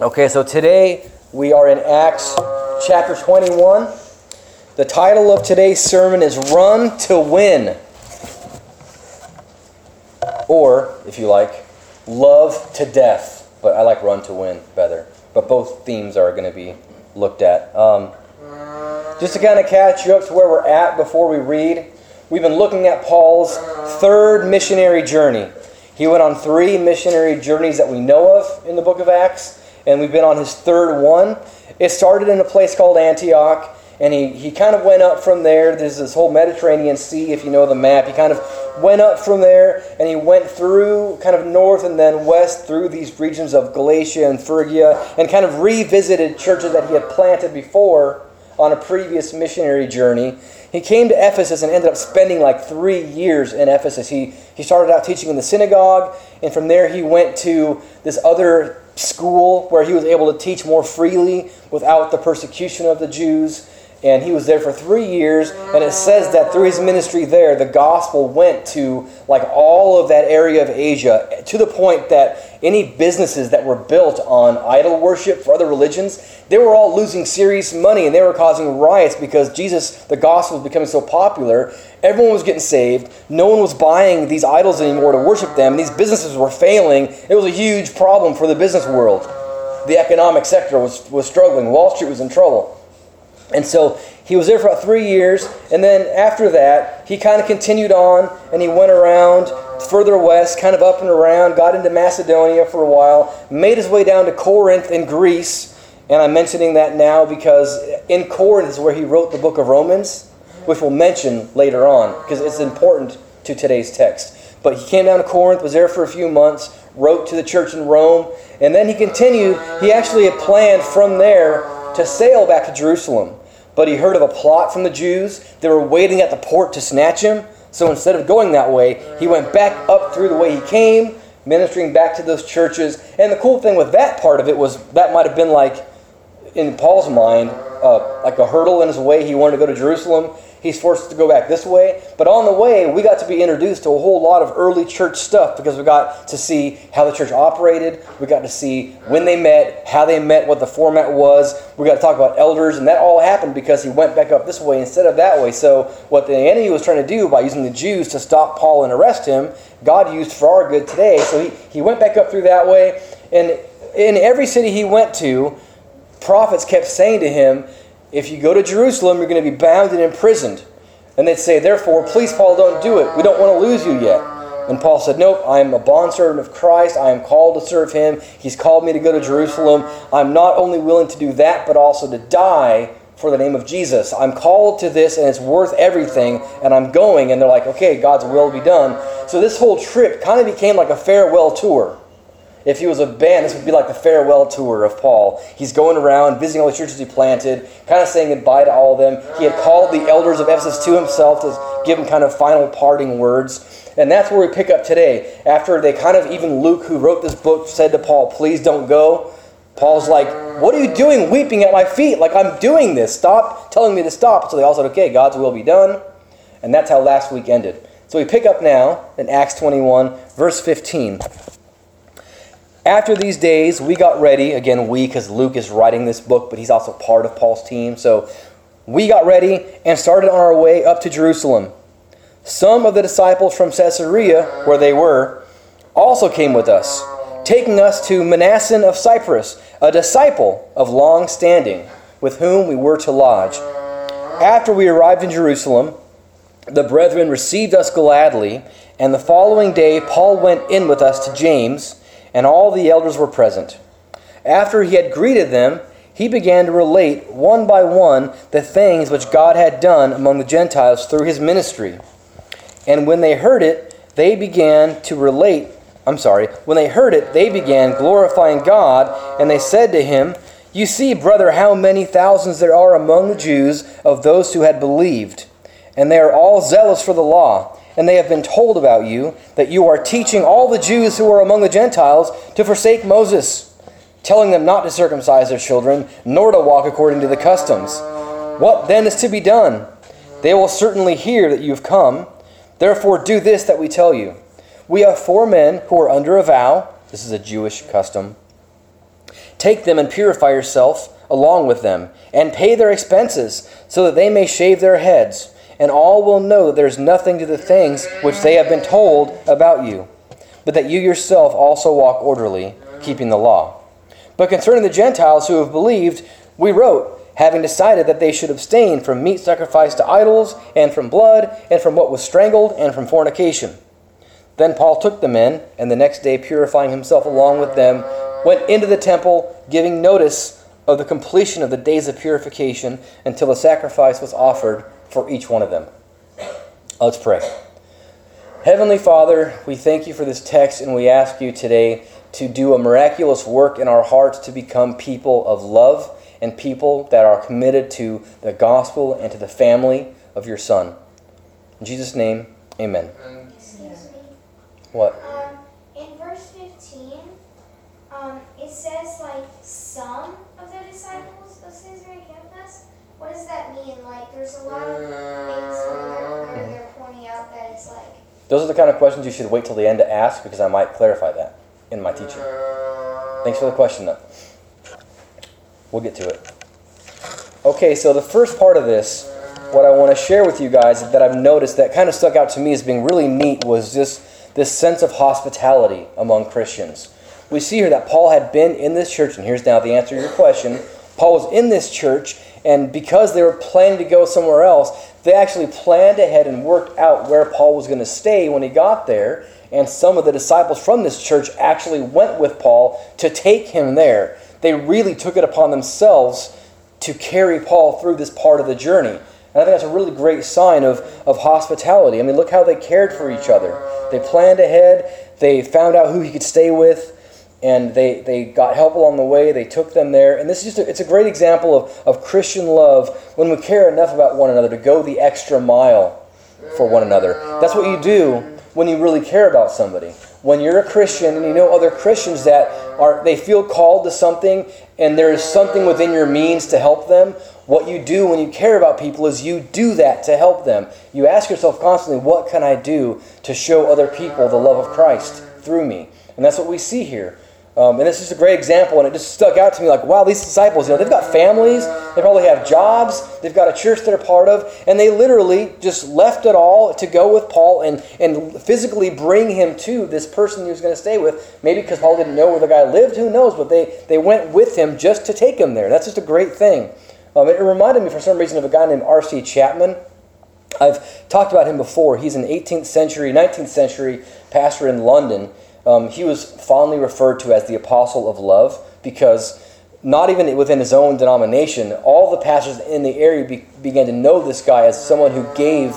Okay, so today we are in Acts chapter 21. The title of today's sermon is Run to Win. Or, if you like, Love to Death. But I like Run to Win better. But both themes are going to be looked at. Um, just to kind of catch you up to where we're at before we read, we've been looking at Paul's third missionary journey. He went on three missionary journeys that we know of in the book of Acts and we've been on his third one. It started in a place called Antioch, and he, he kind of went up from there. There's this whole Mediterranean Sea, if you know the map. He kind of went up from there, and he went through kind of north and then west through these regions of Galatia and Phrygia, and kind of revisited churches that he had planted before on a previous missionary journey. He came to Ephesus and ended up spending like three years in Ephesus. He, he started out teaching in the synagogue, and from there he went to this other school where he was able to teach more freely without the persecution of the Jews. And he was there for three years, and it says that through his ministry there, the gospel went to like all of that area of Asia to the point that any businesses that were built on idol worship for other religions, they were all losing serious money and they were causing riots because Jesus, the gospel was becoming so popular. Everyone was getting saved. No one was buying these idols anymore to worship them. These businesses were failing. It was a huge problem for the business world. The economic sector was, was struggling. Wall Street was in trouble. And so he was there for about three years, and then after that, he kind of continued on and he went around further west, kind of up and around, got into Macedonia for a while, made his way down to Corinth in Greece. And I'm mentioning that now because in Corinth is where he wrote the book of Romans, which we'll mention later on because it's important to today's text. But he came down to Corinth, was there for a few months, wrote to the church in Rome, and then he continued. He actually had planned from there to sail back to Jerusalem. But he heard of a plot from the Jews. They were waiting at the port to snatch him. So instead of going that way, he went back up through the way he came, ministering back to those churches. And the cool thing with that part of it was that might have been like, in Paul's mind, uh, like a hurdle in his way. He wanted to go to Jerusalem. He's forced to go back this way. But on the way, we got to be introduced to a whole lot of early church stuff because we got to see how the church operated. We got to see when they met, how they met, what the format was. We got to talk about elders, and that all happened because he went back up this way instead of that way. So, what the enemy was trying to do by using the Jews to stop Paul and arrest him, God used for our good today. So, he, he went back up through that way. And in every city he went to, prophets kept saying to him, if you go to Jerusalem, you're going to be bound and imprisoned. And they'd say, Therefore, please, Paul, don't do it. We don't want to lose you yet. And Paul said, Nope, I am a bondservant of Christ. I am called to serve him. He's called me to go to Jerusalem. I'm not only willing to do that, but also to die for the name of Jesus. I'm called to this, and it's worth everything, and I'm going. And they're like, Okay, God's will be done. So this whole trip kind of became like a farewell tour. If he was a band, this would be like the farewell tour of Paul. He's going around, visiting all the churches he planted, kind of saying goodbye to all of them. He had called the elders of Ephesus to himself to give them kind of final parting words. And that's where we pick up today. After they kind of, even Luke, who wrote this book, said to Paul, Please don't go. Paul's like, What are you doing weeping at my feet? Like, I'm doing this. Stop telling me to stop. So they all said, Okay, God's will be done. And that's how last week ended. So we pick up now in Acts 21, verse 15. After these days, we got ready. Again, we, because Luke is writing this book, but he's also part of Paul's team. So we got ready and started on our way up to Jerusalem. Some of the disciples from Caesarea, where they were, also came with us, taking us to Mnason of Cyprus, a disciple of long standing, with whom we were to lodge. After we arrived in Jerusalem, the brethren received us gladly, and the following day Paul went in with us to James and all the elders were present. After he had greeted them, he began to relate one by one the things which God had done among the Gentiles through his ministry. And when they heard it, they began to relate. I'm sorry, when they heard it, they began glorifying God, and they said to him, You see, brother, how many thousands there are among the Jews of those who had believed, and they are all zealous for the law and they have been told about you that you are teaching all the Jews who are among the Gentiles to forsake Moses, telling them not to circumcise their children, nor to walk according to the customs. What then is to be done? They will certainly hear that you have come. Therefore, do this that we tell you. We have four men who are under a vow. This is a Jewish custom. Take them and purify yourself along with them, and pay their expenses, so that they may shave their heads, and all will know that there is nothing to the things which they have been told about you, but that you yourself also walk orderly, keeping the law. But concerning the Gentiles who have believed, we wrote, having decided that they should abstain from meat sacrificed to idols, and from blood, and from what was strangled, and from fornication. Then Paul took the men, and the next day, purifying himself along with them, went into the temple, giving notice of the completion of the days of purification until a sacrifice was offered for each one of them. Let's pray. Heavenly Father, we thank you for this text, and we ask you today to do a miraculous work in our hearts to become people of love and people that are committed to the gospel and to the family of your Son. In Jesus' name, amen. Excuse me. What? Um, in verse 15, um, it says like some of the disciples of Caesarea campus. What mean? Like, there's a lot of things where they're pointing out that it's like. Those are the kind of questions you should wait till the end to ask because I might clarify that in my teaching. Thanks for the question, though. We'll get to it. Okay, so the first part of this, what I want to share with you guys that I've noticed that kind of stuck out to me as being really neat was just this sense of hospitality among Christians. We see here that Paul had been in this church, and here's now the answer to your question. Paul was in this church, and because they were planning to go somewhere else, they actually planned ahead and worked out where Paul was going to stay when he got there. And some of the disciples from this church actually went with Paul to take him there. They really took it upon themselves to carry Paul through this part of the journey. And I think that's a really great sign of, of hospitality. I mean, look how they cared for each other. They planned ahead, they found out who he could stay with, and they, they got help along the way. They took them there. And this is just a, it's a great example of, of Christian love when we care enough about one another to go the extra mile for one another. That's what you do when you really care about somebody. When you're a Christian and you know other Christians that are they feel called to something and there is something within your means to help them, what you do when you care about people is you do that to help them. You ask yourself constantly, what can I do to show other people the love of Christ through me? And that's what we see here. Um, and this is a great example, and it just stuck out to me like, wow, these disciples, you know, they've got families, they probably have jobs, they've got a church they're part of, and they literally just left it all to go with Paul and, and physically bring him to this person he was going to stay with. Maybe because Paul didn't know where the guy lived, who knows, but they, they went with him just to take him there. That's just a great thing. Um, it reminded me, for some reason, of a guy named R.C. Chapman. I've talked about him before. He's an 18th century, 19th century pastor in London. Um, he was fondly referred to as the apostle of love because not even within his own denomination, all the pastors in the area be, began to know this guy as someone who gave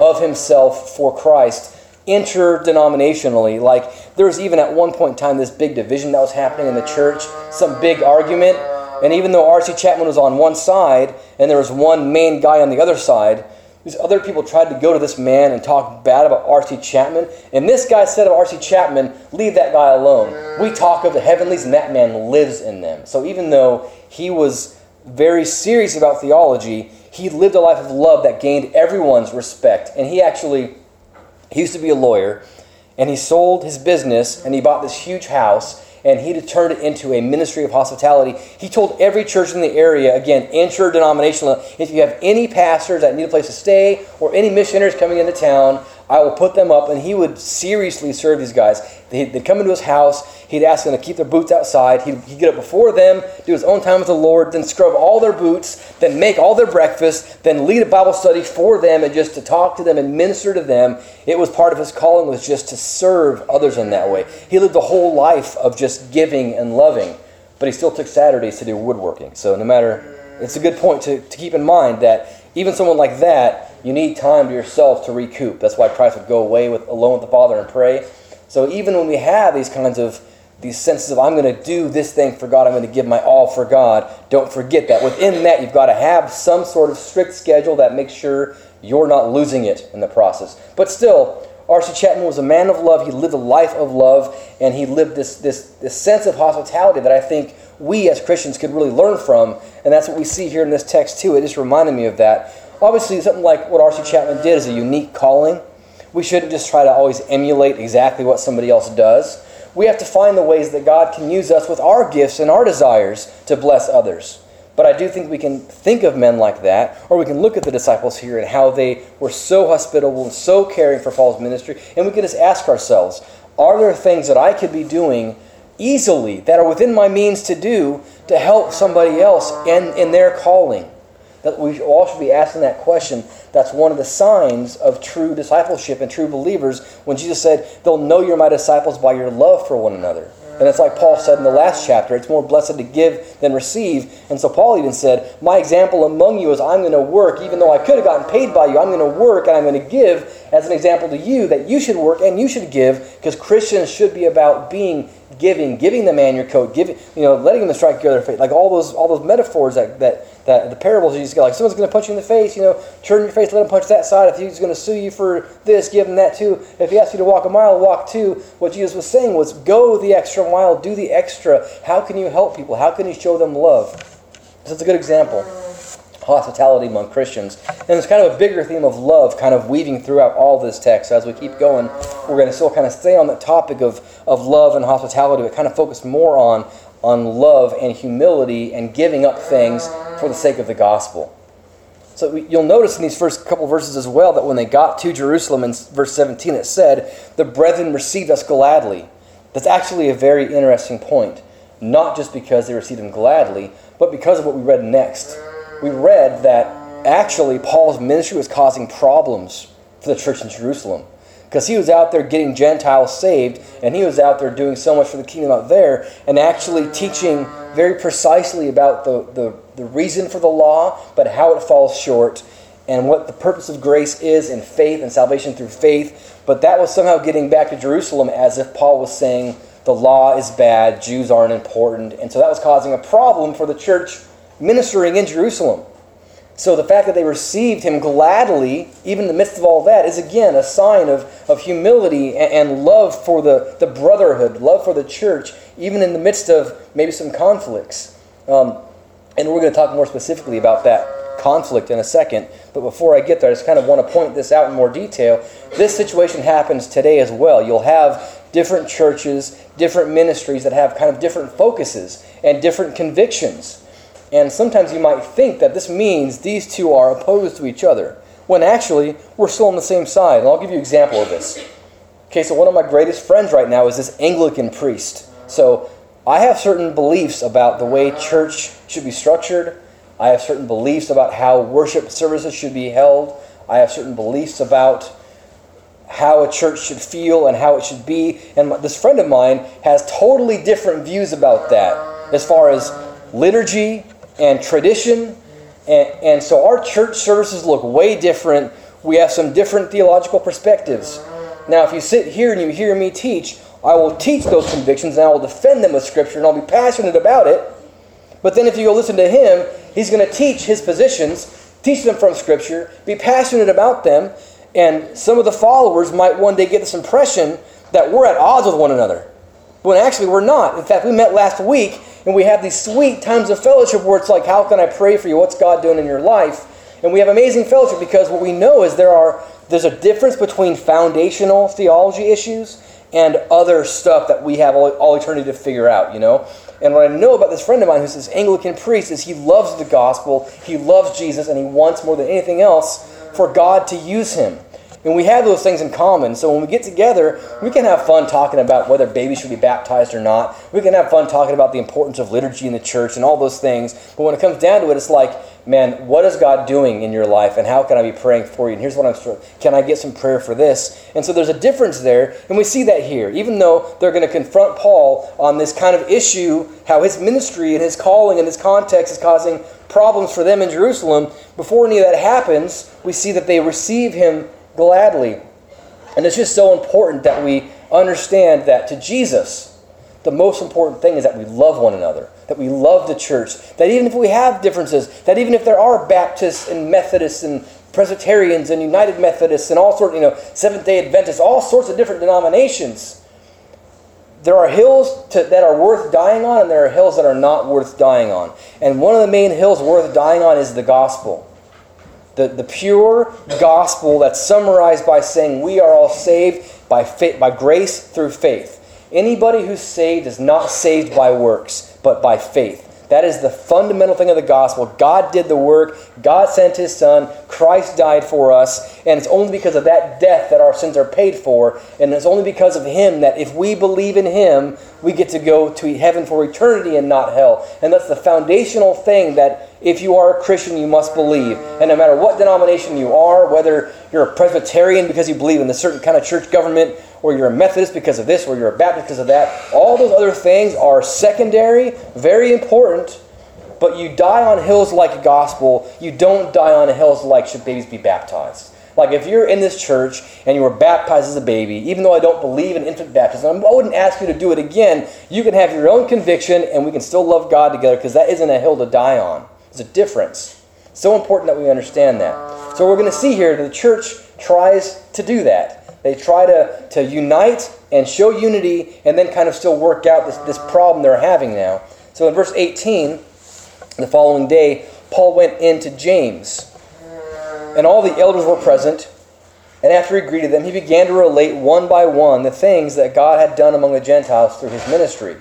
of himself for Christ interdenominationally. Like there was even at one point in time this big division that was happening in the church, some big argument. And even though R.C. Chapman was on one side and there was one main guy on the other side, these other people tried to go to this man and talk bad about R.C. Chapman. And this guy said of R.C. Chapman, leave that guy alone. We talk of the heavenlies, and that man lives in them. So even though he was very serious about theology, he lived a life of love that gained everyone's respect. And he actually, he used to be a lawyer, and he sold his business, and he bought this huge house and he turned it into a ministry of hospitality. He told every church in the area, again, interdenominational, if you have any pastors that need a place to stay or any missionaries coming into town, I will put them up. And he would seriously serve these guys. They'd come into his house. He'd ask them to keep their boots outside. He'd, he'd, get up before them, do his own time with the Lord, then scrub all their boots, then make all their breakfast, then lead a Bible study for them and just to talk to them and minister to them. It was part of his calling was just to serve others in that way. He lived a whole life of just giving and loving, but he still took Saturdays to do woodworking. So no matter, it's a good point to, to keep in mind that even someone like that, you need time to yourself to recoup. That's why Christ would go away with alone with the Father and pray. So even when we have these kinds of these senses of I'm going to do this thing for God, I'm going to give my all for God, don't forget that. Within that, you've got to have some sort of strict schedule that makes sure you're not losing it in the process. But still, R.C. Chapman was a man of love. He lived a life of love, and he lived this, this, this sense of hospitality that I think we as Christians could really learn from. And that's what we see here in this text, too. It just reminded me of that. Obviously, something like what R.C. Chapman did is a unique calling. We shouldn't just try to always emulate exactly what somebody else does. we have to find the ways that God can use us with our gifts and our desires to bless others. But I do think we can think of men like that, or we can look at the disciples here and how they were so hospitable and so caring for Paul's ministry, and we can just ask ourselves are there things that I could be doing easily that are within my means to do to help somebody else in, in their calling? That we all should be asking that question. That's one of the signs of true discipleship and true believers when Jesus said, They'll know you're my disciples by your love for one another. And it's like Paul said in the last chapter, it's more blessed to give than receive. And so Paul even said, My example among you is I'm going to work, even though I could have gotten paid by you, I'm going to work and I'm going to give as an example to you that you should work and you should give because Christians should be about being giving, giving the man your coat, giving, you know, letting him strike your other face, like all those all those metaphors that that, that the parables you just like someone's going to punch you in the face, you know, turn your face, let him punch that side. If he's going to sue you for this, give him that too. If he asks you to walk a mile, walk two. What Jesus was saying was, go the extra mile, do the extra. How can you help people? How can you show them love? So it's a good example hospitality among Christians. And it's kind of a bigger theme of love kind of weaving throughout all this text. As we keep going, we're going to still kind of stay on the topic of, of love and hospitality, but kind of focus more on, on love and humility and giving up things for the sake of the gospel. So you'll notice in these first couple verses as well that when they got to Jerusalem in verse 17 it said, The brethren received us gladly. That's actually a very interesting point. Not just because they received him gladly, but because of what we read next we read that actually Paul's ministry was causing problems for the church in Jerusalem. Because he was out there getting Gentiles saved, and he was out there doing so much for the kingdom out there, and actually teaching very precisely about the, the, the reason for the law, but how it falls short, and what the purpose of grace is in faith and salvation through faith. But that was somehow getting back to Jerusalem as if Paul was saying the law is bad, Jews aren't important. And so that was causing a problem for the church ministering in Jerusalem. So the fact that they received him gladly, even in the midst of all that, is again a sign of, of humility and, and love for the, the brotherhood, love for the church, even in the midst of maybe some conflicts. Um, and we're going to talk more specifically about that conflict in a second. But before I get there, I just kind of want to point this out in more detail. This situation happens today as well. You'll have different churches, different ministries that have kind of different focuses and different convictions. And sometimes you might think that this means these two are opposed to each other, when actually we're still on the same side. And I'll give you an example of this. Okay, so one of my greatest friends right now is this Anglican priest. So I have certain beliefs about the way church should be structured. I have certain beliefs about how worship services should be held. I have certain beliefs about how a church should feel and how it should be. And this friend of mine has totally different views about that as far as liturgy and tradition. And, and so our church services look way different. We have some different theological perspectives. Now, if you sit here and you hear me teach, I will teach those convictions and I will defend them with Scripture and I'll be passionate about it. But then if you go listen to him, he's going to teach his positions, teach them from Scripture, be passionate about them, and some of the followers might one day get this impression that we're at odds with one another. When actually we're not. In fact, we met last week and we have these sweet times of fellowship where it's like, how can I pray for you? What's God doing in your life? And we have amazing fellowship because what we know is there are there's a difference between foundational theology issues and other stuff that we have all, all eternity to figure out, you know? And what I know about this friend of mine who's this Anglican priest is he loves the gospel, he loves Jesus, and he wants more than anything else for God to use him. And we have those things in common. So when we get together, we can have fun talking about whether babies should be baptized or not. We can have fun talking about the importance of liturgy in the church and all those things. But when it comes down to it, it's like, man, what is God doing in your life and how can I be praying for you? And here's what I'm can I get some prayer for this? And so there's a difference there, and we see that here. Even though they're going to confront Paul on this kind of issue, how his ministry and his calling and his context is causing problems for them in Jerusalem, before any of that happens, we see that they receive him gladly. And it's just so important that we understand that to Jesus, the most important thing is that we love one another, that we love the church, that even if we have differences, that even if there are Baptists and Methodists and Presbyterians and United Methodists and all sorts, you know, Seventh day Adventists, all sorts of different denominations, there are hills to, that are worth dying on and there are hills that are not worth dying on. And one of the main hills worth dying on is the gospel the, the pure gospel that's summarized by saying we are all saved by, faith, by grace through faith. Anybody who's saved is not saved by works, but by faith. That is the fundamental thing of the gospel. God did the work, God sent his son, Christ died for us, and it's only because of that death that our sins are paid for, and it's only because of him that if we believe in him, we get to go to heaven for eternity and not hell. And that's the foundational thing that if you are a Christian, you must believe. And no matter what denomination you are, whether you're a Presbyterian because you believe in a certain kind of church government, or you're a Methodist because of this, or you're a Baptist because of that. All those other things are secondary, very important, but you die on hills like gospel. You don't die on hills like should babies be baptized. Like if you're in this church and you were baptized as a baby, even though I don't believe in infant baptism, I wouldn't ask you to do it again. You can have your own conviction and we can still love God together because that isn't a hill to die on. There's a difference. So important that we understand that. So we're going to see here that the church tries to do that. They try to, to unite and show unity and then kind of still work out this, this problem they're having now. So in verse 18, the following day, Paul went into James, and all the elders were present. And after he greeted them, he began to relate one by one the things that God had done among the Gentiles through his ministry.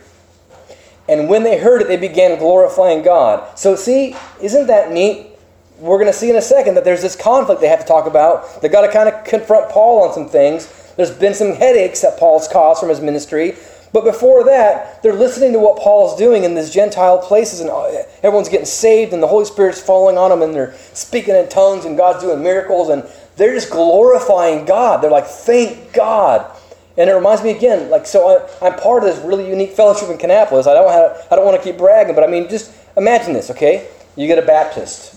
And when they heard it, they began glorifying God. So, see, isn't that neat? we're going to see in a second that there's this conflict they have to talk about. They've got to kind of confront Paul on some things. There's been some headaches that Paul's caused from his ministry. But before that, they're listening to what Paul's doing in these Gentile places, and uh, everyone's getting saved, and the Holy Spirit's falling on them, and they're speaking in tongues, and God's doing miracles, and they're just glorifying God. They're like, thank God. And it reminds me again, like, so I, am part of this really unique fellowship in Kannapolis. I don't, have, I don't want to keep bragging, but I mean, just imagine this, okay? You get a Baptist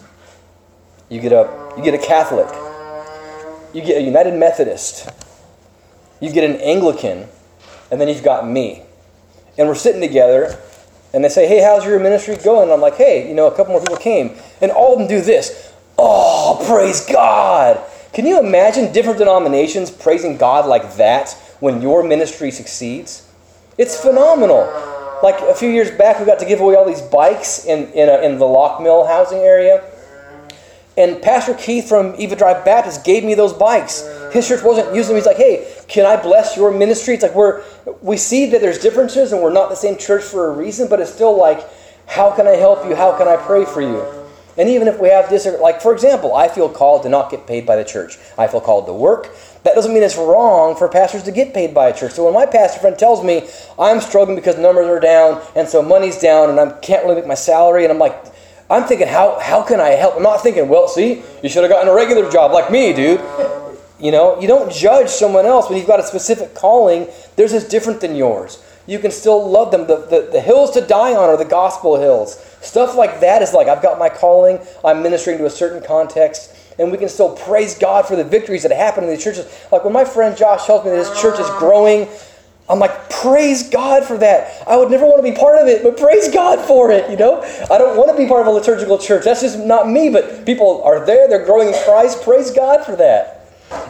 you get a you get a Catholic. You get a United Methodist. You get an Anglican, and then you've got me. And we're sitting together, and they say, "Hey, how's your ministry going?" And I'm like, "Hey, you know, a couple more people came, and all of them do this. Oh, praise God!" Can you imagine different denominations praising God like that when your ministry succeeds? It's phenomenal. Like a few years back, we got to give away all these bikes in in, a, in the Lockmill housing area and Pastor Keith from Eva Drive Baptist gave me those bikes. His church wasn't using them. He's like, hey, can I bless your ministry? It's like we're we see that there's differences and we're not the same church for a reason, but it's still like, how can I help you? How can I pray for you? And even if we have this, like for example, I feel called to not get paid by the church. I feel called to work. That doesn't mean it's wrong for pastors to get paid by a church. So when my pastor friend tells me I'm struggling because numbers are down and so money's down and I can't really make my salary, and I'm like, I'm thinking, how, how can I help? I'm not thinking, well, see, you should have gotten a regular job like me, dude. You know, you don't judge someone else when you've got a specific calling. Theirs is different than yours. You can still love them. The, the, the hills to die on are the gospel hills. Stuff like that is like, I've got my calling, I'm ministering to a certain context, and we can still praise God for the victories that happen in these churches. Like when my friend Josh tells me that his church is growing, I'm like, praise God for that. I would never want to be part of it, but praise God for it, you know? I don't want to be part of a liturgical church. That's just not me, but people are there, they're growing in Christ. Praise God for that.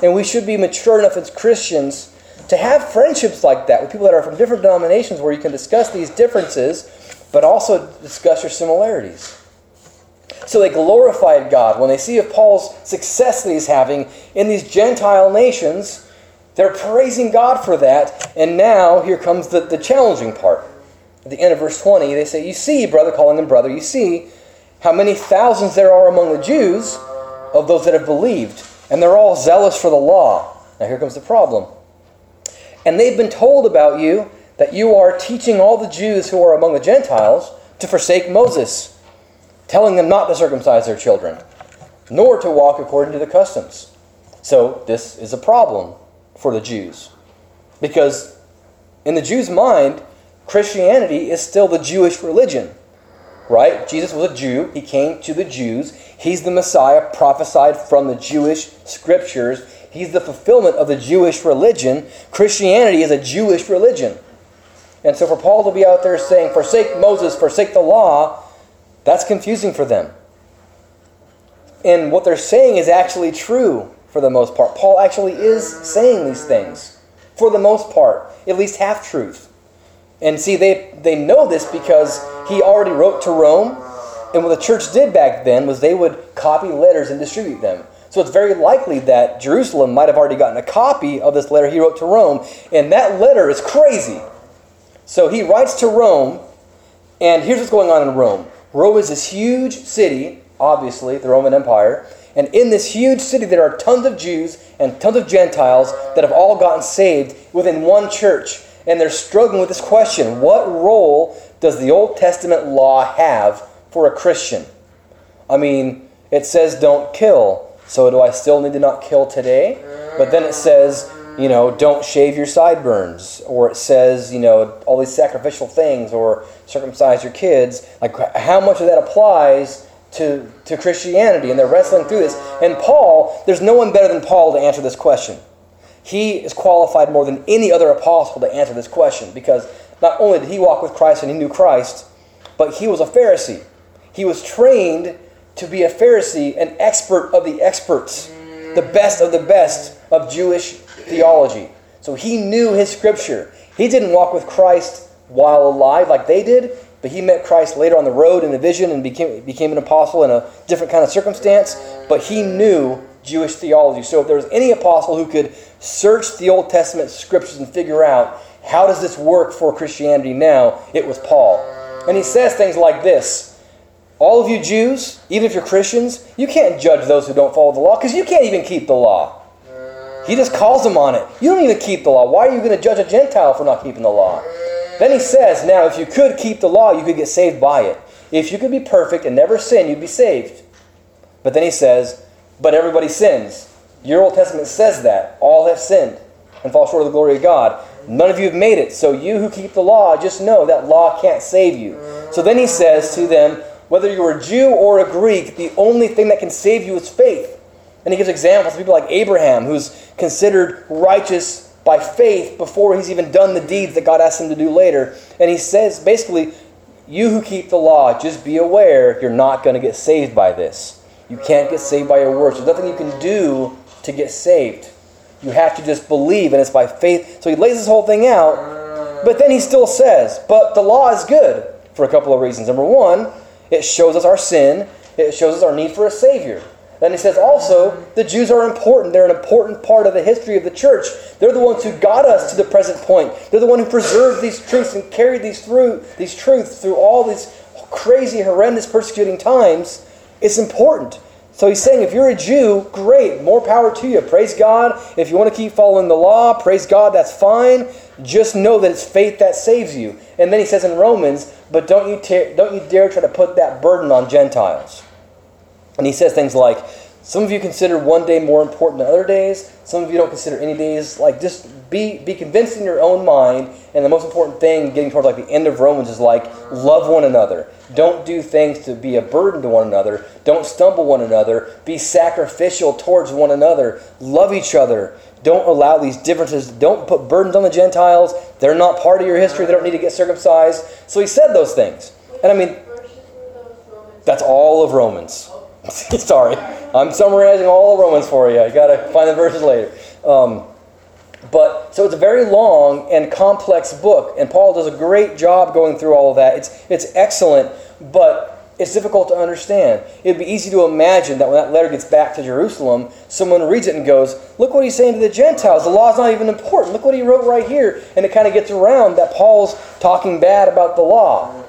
And we should be mature enough as Christians to have friendships like that with people that are from different denominations where you can discuss these differences, but also discuss your similarities. So they glorified God when they see of Paul's success that he's having in these Gentile nations they're praising God for that. And now here comes the, the challenging part. At the end of verse 20, they say, You see, brother, calling them brother, you see how many thousands there are among the Jews of those that have believed, and they're all zealous for the law. Now here comes the problem. And they've been told about you that you are teaching all the Jews who are among the Gentiles to forsake Moses, telling them not to circumcise their children, nor to walk according to the customs. So this is a problem for the Jews. Because in the Jews' mind, Christianity is still the Jewish religion. Right? Jesus was a Jew. He came to the Jews. He's the Messiah prophesied from the Jewish scriptures. He's the fulfillment of the Jewish religion. Christianity is a Jewish religion. And so for Paul to be out there saying, forsake Moses, forsake the law, that's confusing for them. And what they're saying is actually true for the most part. Paul actually is saying these things for the most part, at least half truth. And see, they, they know this because he already wrote to Rome. And what the church did back then was they would copy letters and distribute them. So it's very likely that Jerusalem might have already gotten a copy of this letter he wrote to Rome. And that letter is crazy. So he writes to Rome, and here's what's going on in Rome. Rome is this huge city, obviously, the Roman Empire. And in this huge city, there are tons of Jews and tons of Gentiles that have all gotten saved within one church. And they're struggling with this question What role does the Old Testament law have for a Christian? I mean, it says don't kill. So do I still need to not kill today? But then it says, you know, don't shave your sideburns. Or it says, you know, all these sacrificial things or circumcise your kids. Like, how much of that applies to, to Christianity? And they're wrestling through this. And Paul, there's no one better than Paul to answer this question. He is qualified more than any other apostle to answer this question because not only did he walk with Christ and he knew Christ, but he was a Pharisee. He was trained to be a Pharisee, an expert of the experts, the best of the best of Jewish theology. So he knew his scripture. He didn't walk with Christ while alive like they did, but he met Christ later on the road in a vision and became, became an apostle in a different kind of circumstance. But he knew Jewish theology. So if there was any apostle who could search the Old Testament scriptures and figure out how does this work for Christianity now, it was Paul. And he says things like this all of you Jews, even if you're Christians, you can't judge those who don't follow the law because you can't even keep the law. He just calls them on it. You don't even keep the law. Why are you going to judge a Gentile for not keeping the law? Then he says, now, if you could keep the law, you could get saved by it. If you could be perfect and never sin, you'd be saved. But then he says, but everybody sins. Your Old Testament says that. All have sinned and fall short of the glory of God. None of you have made it. So you who keep the law, just know that law can't save you. So then he says to them, whether you're a Jew or a Greek, the only thing that can save you is faith. And he gives examples of people like Abraham, who's considered righteous by faith before he's even done the deeds that God asked him to do later. And he says basically, you who keep the law, just be aware you're not going to get saved by this. You can't get saved by your works. There's nothing you can do to get saved. You have to just believe, and it's by faith. So he lays this whole thing out, but then he still says, but the law is good for a couple of reasons. Number one, it shows us our sin, it shows us our need for a Savior. Then he says also, the Jews are important. They're an important part of the history of the church. They're the ones who got us to the present point. They're the one who preserved these truths and carried these through these truths through all these crazy, horrendous, persecuting times. It's important. So he's saying, if you're a Jew, great, more power to you. Praise God. If you want to keep following the law, praise God, that's fine. Just know that it's faith that saves you. And then he says in Romans, but don't you, te- don't you dare try to put that burden on Gentiles. And he says things like, some of you consider one day more important than other days. Some of you don't consider any days. Like, just be, be convinced in your own mind. And the most important thing, getting towards like the end of Romans, is like, love one another. Don't do things to be a burden to one another. Don't stumble one another. Be sacrificial towards one another. Love each other. Don't allow these differences. Don't put burdens on the Gentiles. They're not part of your history. They don't need to get circumcised. So he said those things. And I mean, that's all of Romans. Sorry. I'm summarizing all of Romans for you. I got to find the verses later. Um, but so it's a very long and complex book, and Paul does a great job going through all of that. It's it's excellent, but it's difficult to understand. It'd be easy to imagine that when that letter gets back to Jerusalem, someone reads it and goes, Look what he's saying to the Gentiles. The law's not even important. Look what he wrote right here. And it kind of gets around that Paul's talking bad about the law.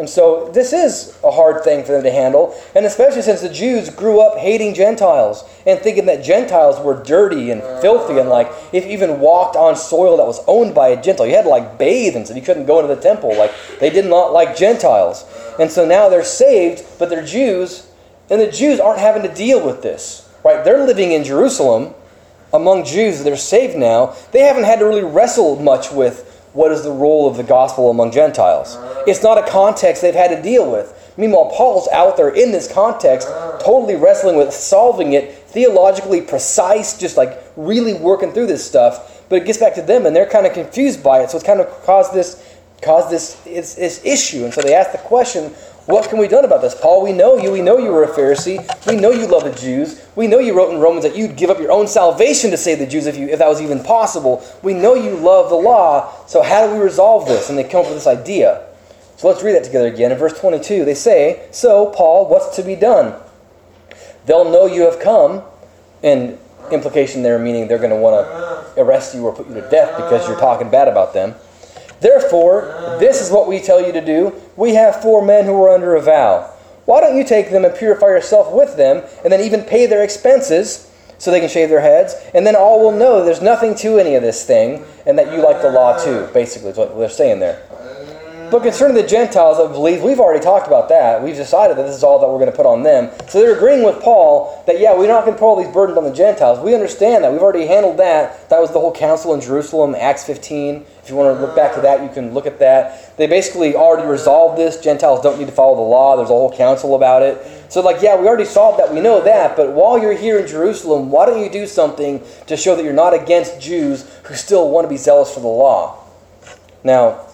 And so this is a hard thing for them to handle, and especially since the Jews grew up hating Gentiles and thinking that Gentiles were dirty and filthy, and like if you even walked on soil that was owned by a Gentile, you had to like bathe and so you couldn't go into the temple. Like they did not like Gentiles. And so now they're saved, but they're Jews, and the Jews aren't having to deal with this. Right? They're living in Jerusalem among Jews, they're saved now. They haven't had to really wrestle much with what is the role of the gospel among Gentiles. It's not a context they've had to deal with. Meanwhile, Paul's out there in this context, totally wrestling with solving it, theologically precise, just like really working through this stuff. But it gets back to them, and they're kind of confused by it. So it's kind of caused this, caused this, this, this issue. And so they ask the question, what can we do about this? Paul, we know you. We know you were a Pharisee. We know you love the Jews. We know you wrote in Romans that you'd give up your own salvation to save the Jews if, you, if that was even possible. We know you love the law. So how do we resolve this? And they come up with this idea. So let's read that together again. In verse 22, they say, So, Paul, what's to be done? They'll know you have come. And implication there meaning they're going to want to arrest you or put you to death because you're talking bad about them. Therefore, this is what we tell you to do. We have four men who are under a vow. Why don't you take them and purify yourself with them, and then even pay their expenses so they can shave their heads? And then all will know there's nothing to any of this thing, and that you like the law too, basically, is what they're saying there. But concerning the Gentiles that believe, we've already talked about that. We've decided that this is all that we're going to put on them. So they're agreeing with Paul that, yeah, we're not going to put all these burdens on the Gentiles. We understand that. We've already handled that. That was the whole council in Jerusalem, Acts 15. If you want to look back to that, you can look at that. They basically already resolved this. Gentiles don't need to follow the law. There's a whole council about it. So, like, yeah, we already solved that. We know that. But while you're here in Jerusalem, why don't you do something to show that you're not against Jews who still want to be zealous for the law? Now,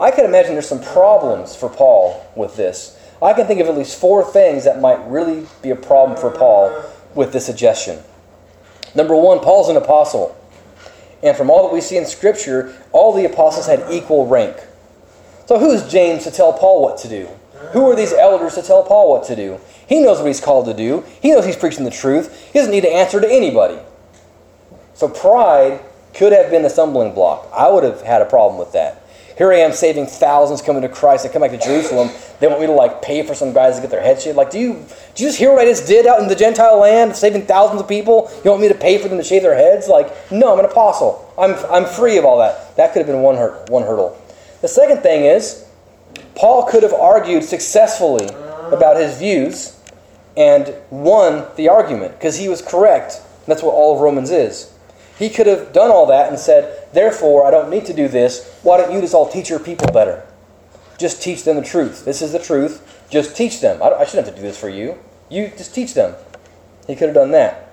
I can imagine there's some problems for Paul with this. I can think of at least four things that might really be a problem for Paul with this suggestion. Number one, Paul's an apostle. And from all that we see in Scripture, all the apostles had equal rank. So who's James to tell Paul what to do? Who are these elders to tell Paul what to do? He knows what he's called to do. He knows he's preaching the truth. He doesn't need to answer to anybody. So pride could have been a stumbling block. I would have had a problem with that. Here I am saving thousands coming to Christ. They come back to Jerusalem. They want me to like pay for some guys to get their head shaved. Like, do you do you just hear what I just did out in the Gentile land, saving thousands of people? You want me to pay for them to shave their heads? Like, no, I'm an apostle. I'm I'm free of all that. That could have been one hurt, one hurdle. The second thing is, Paul could have argued successfully about his views and won the argument because he was correct. That's what all of Romans is. He could have done all that and said, Therefore, I don't need to do this. Why don't you just all teach your people better? Just teach them the truth. This is the truth. Just teach them. I, I shouldn't have to do this for you. You just teach them. He could have done that.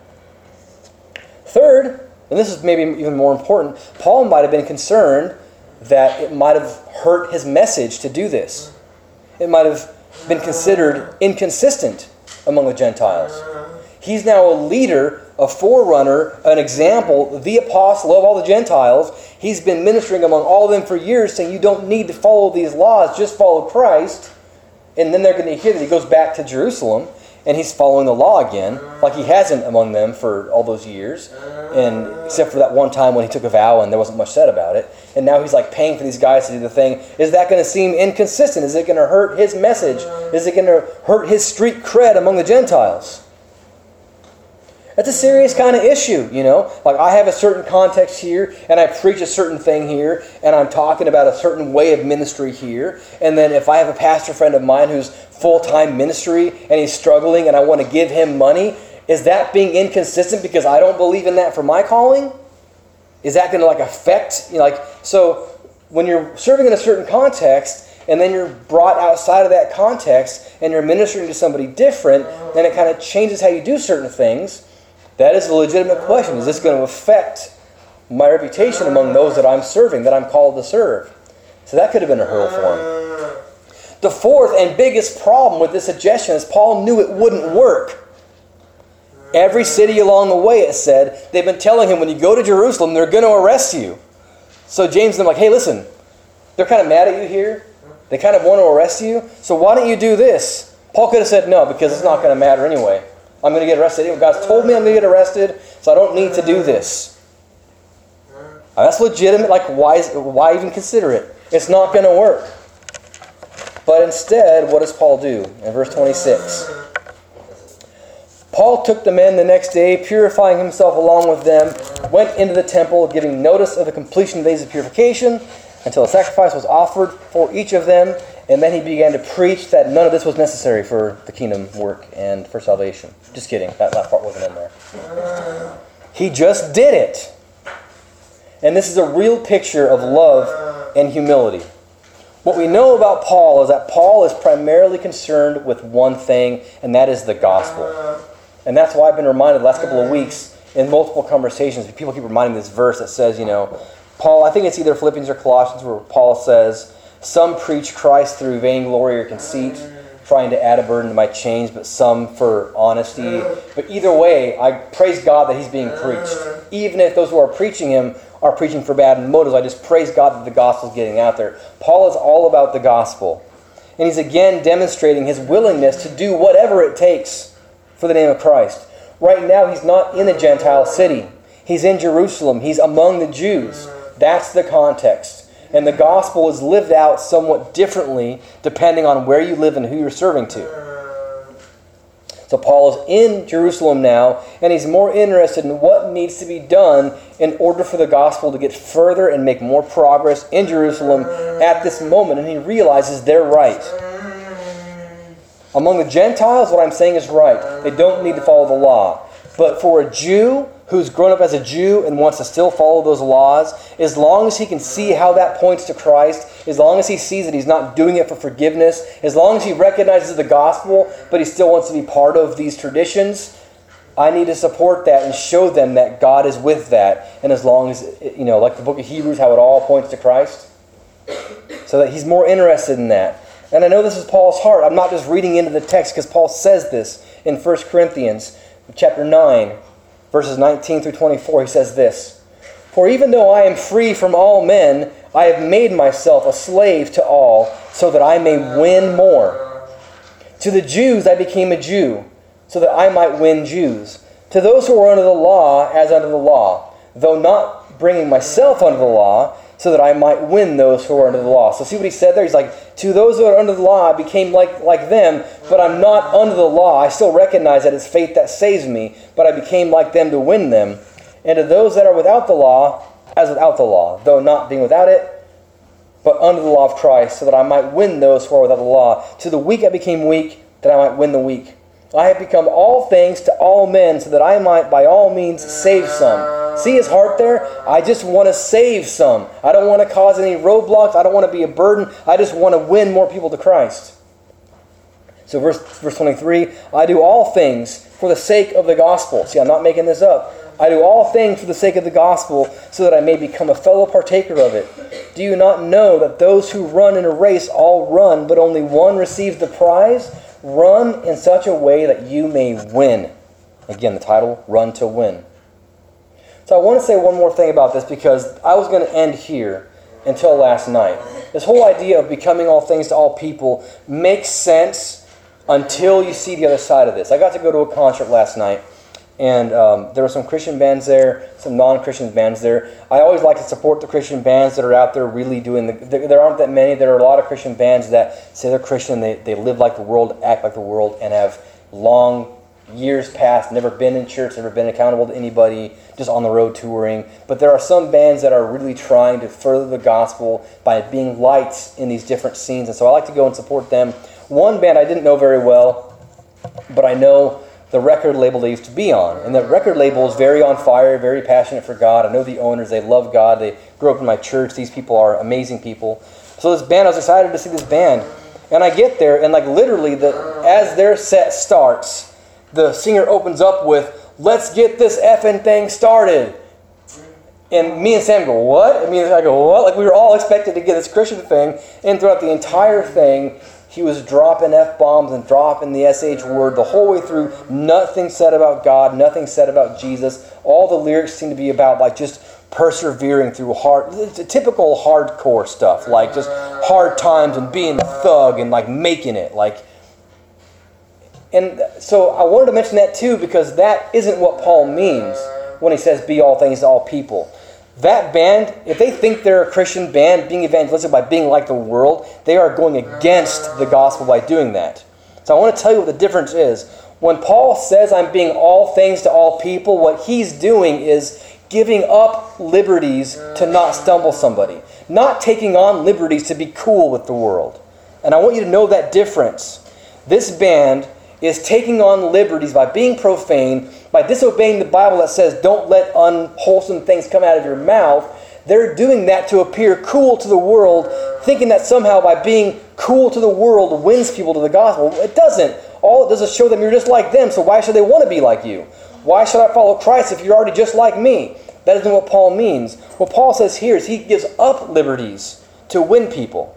Third, and this is maybe even more important, Paul might have been concerned that it might have hurt his message to do this. It might have been considered inconsistent among the Gentiles. He's now a leader a forerunner, an example, the apostle of all the Gentiles. He's been ministering among all of them for years, saying, You don't need to follow these laws, just follow Christ. And then they're going to hear that he goes back to Jerusalem and he's following the law again, like he hasn't among them for all those years. And except for that one time when he took a vow and there wasn't much said about it. And now he's like paying for these guys to do the thing. Is that going to seem inconsistent? Is it going to hurt his message? Is it going to hurt his street cred among the Gentiles? That's a serious kind of issue, you know? Like, I have a certain context here, and I preach a certain thing here, and I'm talking about a certain way of ministry here. And then if I have a pastor friend of mine who's full time ministry and he's struggling and I want to give him money, is that being inconsistent because I don't believe in that for my calling? Is that going to like affect, you know, like, so when you're serving in a certain context, and then you're brought outside of that context and you're ministering to somebody different, then it kind of changes how you do certain things. That is a legitimate question. Is this going to affect my reputation among those that I'm serving, that I'm called to serve? So that could have been a hurdle for him. The fourth and biggest problem with this suggestion is Paul knew it wouldn't work. Every city along the way, it said, they've been telling him when you go to Jerusalem, they're going to arrest you. So James and them like, hey, listen, they're kind of mad at you here. They kind of want to arrest you. So why don't you do this? Paul could have said no because it's not going to matter anyway. I'm going to get arrested. God's told me I'm going to get arrested, so I don't need to do this. that's legitimate. Like, why, why even consider it? It's not going to work. But instead, what does Paul do? In verse 26. Paul took the men the next day, purifying himself along with them, went into the temple, giving notice of the completion of the days of purification, until a sacrifice was offered for each of them, and then he began to preach that none of this was necessary for the kingdom work and for salvation. Just kidding. That last part wasn't in there. He just did it. And this is a real picture of love and humility. What we know about Paul is that Paul is primarily concerned with one thing, and that is the gospel. And that's why I've been reminded the last couple of weeks in multiple conversations, people keep reminding me this verse that says, you know, Paul, I think it's either Philippians or Colossians where Paul says, some preach Christ through vainglory or conceit, trying to add a burden to my chains, but some for honesty. But either way, I praise God that he's being preached. Even if those who are preaching him are preaching for bad motives, I just praise God that the gospel is getting out there. Paul is all about the gospel. And he's again demonstrating his willingness to do whatever it takes for the name of Christ. Right now, he's not in a Gentile city. He's in Jerusalem. He's among the Jews. That's the context. And the gospel is lived out somewhat differently depending on where you live and who you're serving to. So Paul is in Jerusalem now, and he's more interested in what needs to be done in order for the gospel to get further and make more progress in Jerusalem at this moment. And he realizes they're right. Among the Gentiles, what I'm saying is right. They don't need to follow the law. But for a Jew who's grown up as a Jew and wants to still follow those laws, as long as he can see how that points to Christ, as long as he sees that he's not doing it for forgiveness, as long as he recognizes the gospel, but he still wants to be part of these traditions, I need to support that and show them that God is with that. And as long as, you know, like the book of Hebrews, how it all points to Christ, so that he's more interested in that. And I know this is Paul's heart. I'm not just reading into the text because Paul says this in 1 Corinthians chapter 9 verses 19 through 24, he says this For even though I am free from all men, I have made myself a slave to all, so that I may win more. To the Jews I became a Jew, so that I might win Jews. To those who are under the law, as under the law, though not bringing myself under the law, so that I might win those who are under the law. So see what he said there? He's like, to those who are under the law, I became like, like them, but I'm not under the law. I still recognize that it's faith that saves me, but I became like them to win them. And to those that are without the law, as without the law, though not being without it, but under the law of Christ, so that I might win those who are without the law. To the weak I became weak, that I might win the weak. I have become all things to all men, so that I might by all means save some. See his heart there? I just want to save some. I don't want to cause any roadblocks. I don't want to be a burden. I just want to win more people to Christ. So, verse, verse 23 I do all things for the sake of the gospel. See, I'm not making this up. I do all things for the sake of the gospel, so that I may become a fellow partaker of it. Do you not know that those who run in a race all run, but only one receives the prize? Run in such a way that you may win. Again, the title Run to Win. So I want to say one more thing about this because I was going to end here until last night. This whole idea of becoming all things to all people makes sense until you see the other side of this. I got to go to a concert last night, and um, there were some Christian bands there, some non-Christian bands there. I always like to support the Christian bands that are out there really doing the. There aren't that many. There are a lot of Christian bands that say they're Christian, they, they live like the world, act like the world, and have long years past, never been in church, never been accountable to anybody, just on the road touring. But there are some bands that are really trying to further the gospel by being lights in these different scenes. And so I like to go and support them. One band I didn't know very well, but I know the record label they used to be on. And the record label is very on fire, very passionate for God. I know the owners, they love God. They grew up in my church. These people are amazing people. So this band, I was excited to see this band. And I get there, and like literally, the as their set starts, the singer opens up with, Let's get this effing thing started. And me and Sam go, What? I mean, I go, What? Like, we were all expected to get this Christian thing. And throughout the entire thing, he was dropping F bombs and dropping the SH word the whole way through. Nothing said about God, nothing said about Jesus. All the lyrics seem to be about, like, just persevering through hard, typical hardcore stuff, like just hard times and being a thug and, like, making it. Like, and so I wanted to mention that too because that isn't what Paul means when he says be all things to all people. That band, if they think they're a Christian band being evangelistic by being like the world, they are going against the gospel by doing that. So I want to tell you what the difference is. When Paul says I'm being all things to all people, what he's doing is giving up liberties to not stumble somebody, not taking on liberties to be cool with the world. And I want you to know that difference. This band is taking on liberties by being profane, by disobeying the Bible that says don't let unwholesome things come out of your mouth. They're doing that to appear cool to the world, thinking that somehow by being cool to the world wins people to the gospel. It doesn't. All it does is show them you're just like them, so why should they want to be like you? Why should I follow Christ if you're already just like me? That isn't what Paul means. What Paul says here is he gives up liberties to win people.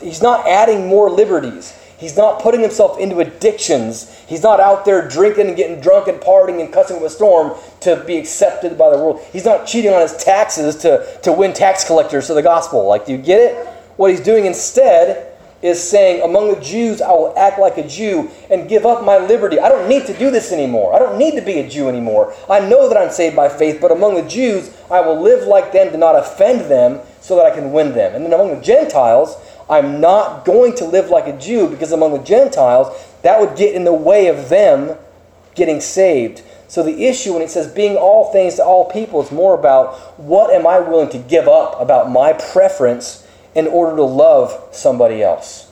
He's not adding more liberties. He's not putting himself into addictions. He's not out there drinking and getting drunk and partying and cussing with a storm to be accepted by the world. He's not cheating on his taxes to, to win tax collectors to the gospel. Like, do you get it? What he's doing instead is saying, Among the Jews, I will act like a Jew and give up my liberty. I don't need to do this anymore. I don't need to be a Jew anymore. I know that I'm saved by faith, but among the Jews, I will live like them to not offend them so that I can win them. And then among the Gentiles, I'm not going to live like a Jew because among the Gentiles, that would get in the way of them getting saved. So the issue when it says being all things to all people is more about what am I willing to give up about my preference in order to love somebody else.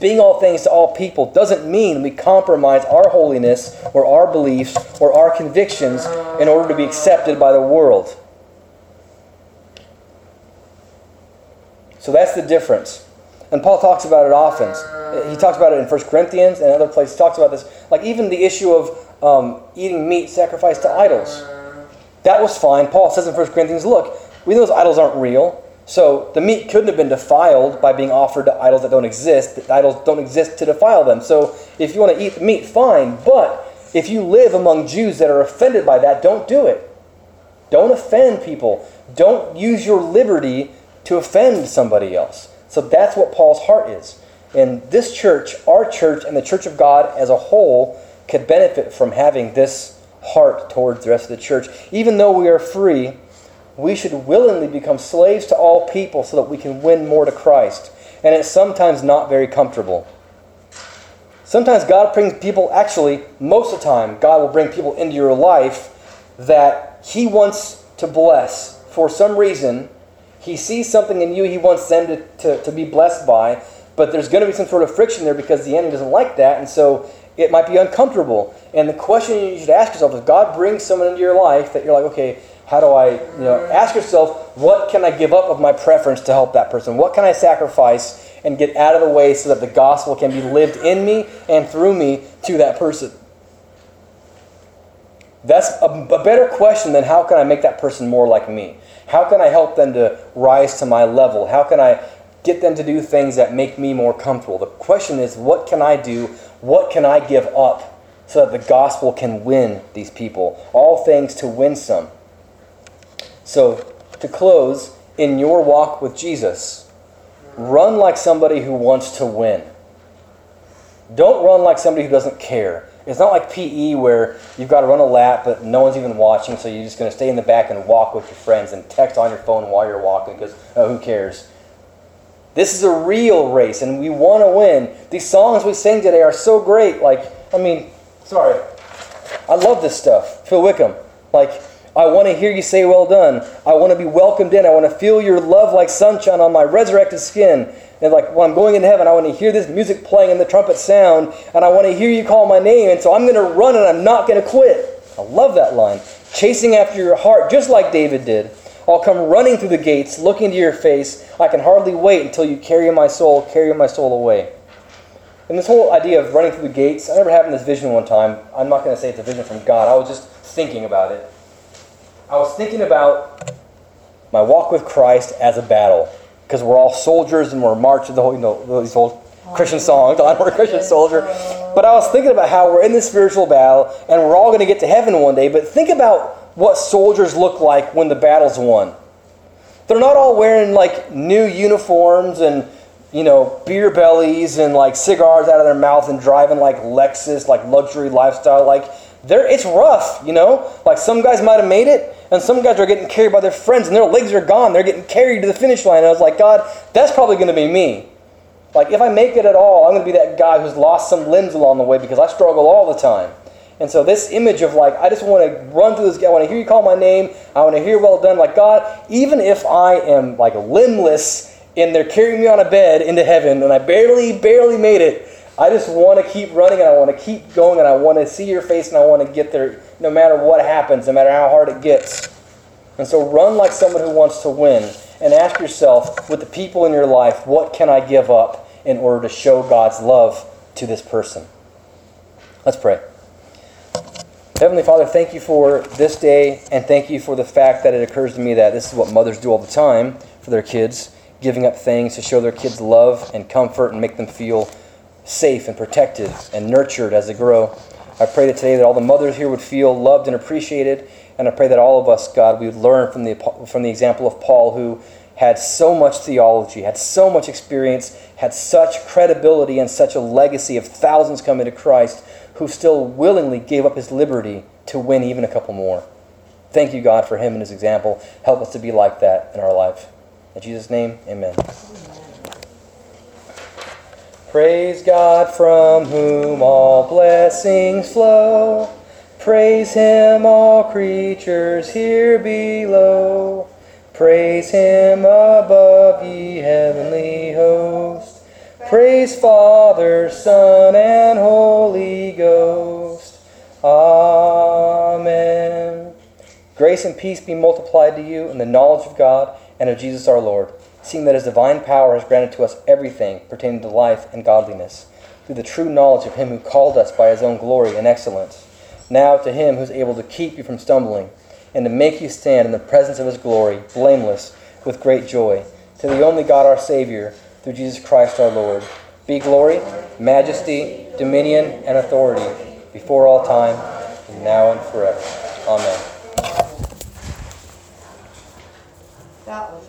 Being all things to all people doesn't mean we compromise our holiness or our beliefs or our convictions in order to be accepted by the world. So that's the difference. And Paul talks about it often. He talks about it in 1 Corinthians and other places. He talks about this. Like even the issue of um, eating meat sacrificed to idols. That was fine. Paul says in 1 Corinthians, look, we know those idols aren't real. So the meat couldn't have been defiled by being offered to idols that don't exist. The idols don't exist to defile them. So if you want to eat the meat, fine. But if you live among Jews that are offended by that, don't do it. Don't offend people. Don't use your liberty to offend somebody else. So that's what Paul's heart is. And this church, our church, and the church of God as a whole could benefit from having this heart towards the rest of the church. Even though we are free, we should willingly become slaves to all people so that we can win more to Christ. And it's sometimes not very comfortable. Sometimes God brings people, actually, most of the time, God will bring people into your life that He wants to bless for some reason he sees something in you he wants them to, to, to be blessed by, but there's going to be some sort of friction there because the enemy doesn't like that, and so it might be uncomfortable. And the question you should ask yourself is God brings someone into your life that you're like, okay, how do I, you know, ask yourself, what can I give up of my preference to help that person? What can I sacrifice and get out of the way so that the gospel can be lived in me and through me to that person? That's a, a better question than how can I make that person more like me? How can I help them to rise to my level? How can I get them to do things that make me more comfortable? The question is, what can I do? What can I give up so that the gospel can win these people? All things to win some. So, to close, in your walk with Jesus, run like somebody who wants to win. Don't run like somebody who doesn't care. It's not like PE where you've got to run a lap, but no one's even watching, so you're just going to stay in the back and walk with your friends and text on your phone while you're walking because oh, who cares? This is a real race, and we want to win. These songs we sing today are so great. Like, I mean, sorry, I love this stuff. Phil Wickham, like. I want to hear you say, Well done. I want to be welcomed in. I want to feel your love like sunshine on my resurrected skin. And like, when I'm going into heaven, I want to hear this music playing and the trumpet sound, and I want to hear you call my name, and so I'm going to run and I'm not going to quit. I love that line. Chasing after your heart, just like David did. I'll come running through the gates, looking into your face. I can hardly wait until you carry my soul, carry my soul away. And this whole idea of running through the gates, I remember having this vision one time. I'm not going to say it's a vision from God. I was just thinking about it. I was thinking about my walk with Christ as a battle because we're all soldiers and we're marching the whole, you know, these old Christian songs. I'm a Christian soldier. But I was thinking about how we're in this spiritual battle and we're all going to get to heaven one day. But think about what soldiers look like when the battle's won. They're not all wearing like new uniforms and you know beer bellies and like cigars out of their mouth and driving like Lexus, like luxury lifestyle. Like they're it's rough, you know. Like some guys might have made it, and some guys are getting carried by their friends and their legs are gone. They're getting carried to the finish line. And I was like, God, that's probably going to be me. Like, if I make it at all, I'm going to be that guy who's lost some limbs along the way because I struggle all the time. And so, this image of like, I just want to run through this, guy. I want to hear you call my name, I want to hear well done. Like, God, even if I am like limbless and they're carrying me on a bed into heaven and I barely, barely made it, I just want to keep running and I want to keep going and I want to see your face and I want to get there no matter what happens, no matter how hard it gets. And so run like someone who wants to win and ask yourself, with the people in your life, what can I give up in order to show God's love to this person? Let's pray. Heavenly Father, thank you for this day and thank you for the fact that it occurs to me that this is what mothers do all the time for their kids, giving up things to show their kids love and comfort and make them feel safe and protected and nurtured as they grow. I pray that today that all the mothers here would feel loved and appreciated, and I pray that all of us, God, we would learn from the from the example of Paul, who had so much theology, had so much experience, had such credibility and such a legacy of thousands coming to Christ, who still willingly gave up his liberty to win even a couple more. Thank you, God, for him and his example. Help us to be like that in our life. In Jesus' name, amen. Praise God from whom all blessings flow. Praise him, all creatures here below. Praise him above, ye heavenly host. Praise Father, Son, and Holy Ghost. Amen. Grace and peace be multiplied to you in the knowledge of God and of Jesus our Lord seeing that his divine power has granted to us everything pertaining to life and godliness, through the true knowledge of him who called us by his own glory and excellence. Now to him who's able to keep you from stumbling, and to make you stand in the presence of his glory, blameless, with great joy. To the only God our Savior, through Jesus Christ our Lord, be glory, majesty, dominion, and authority, before all time, and now and forever. Amen. That was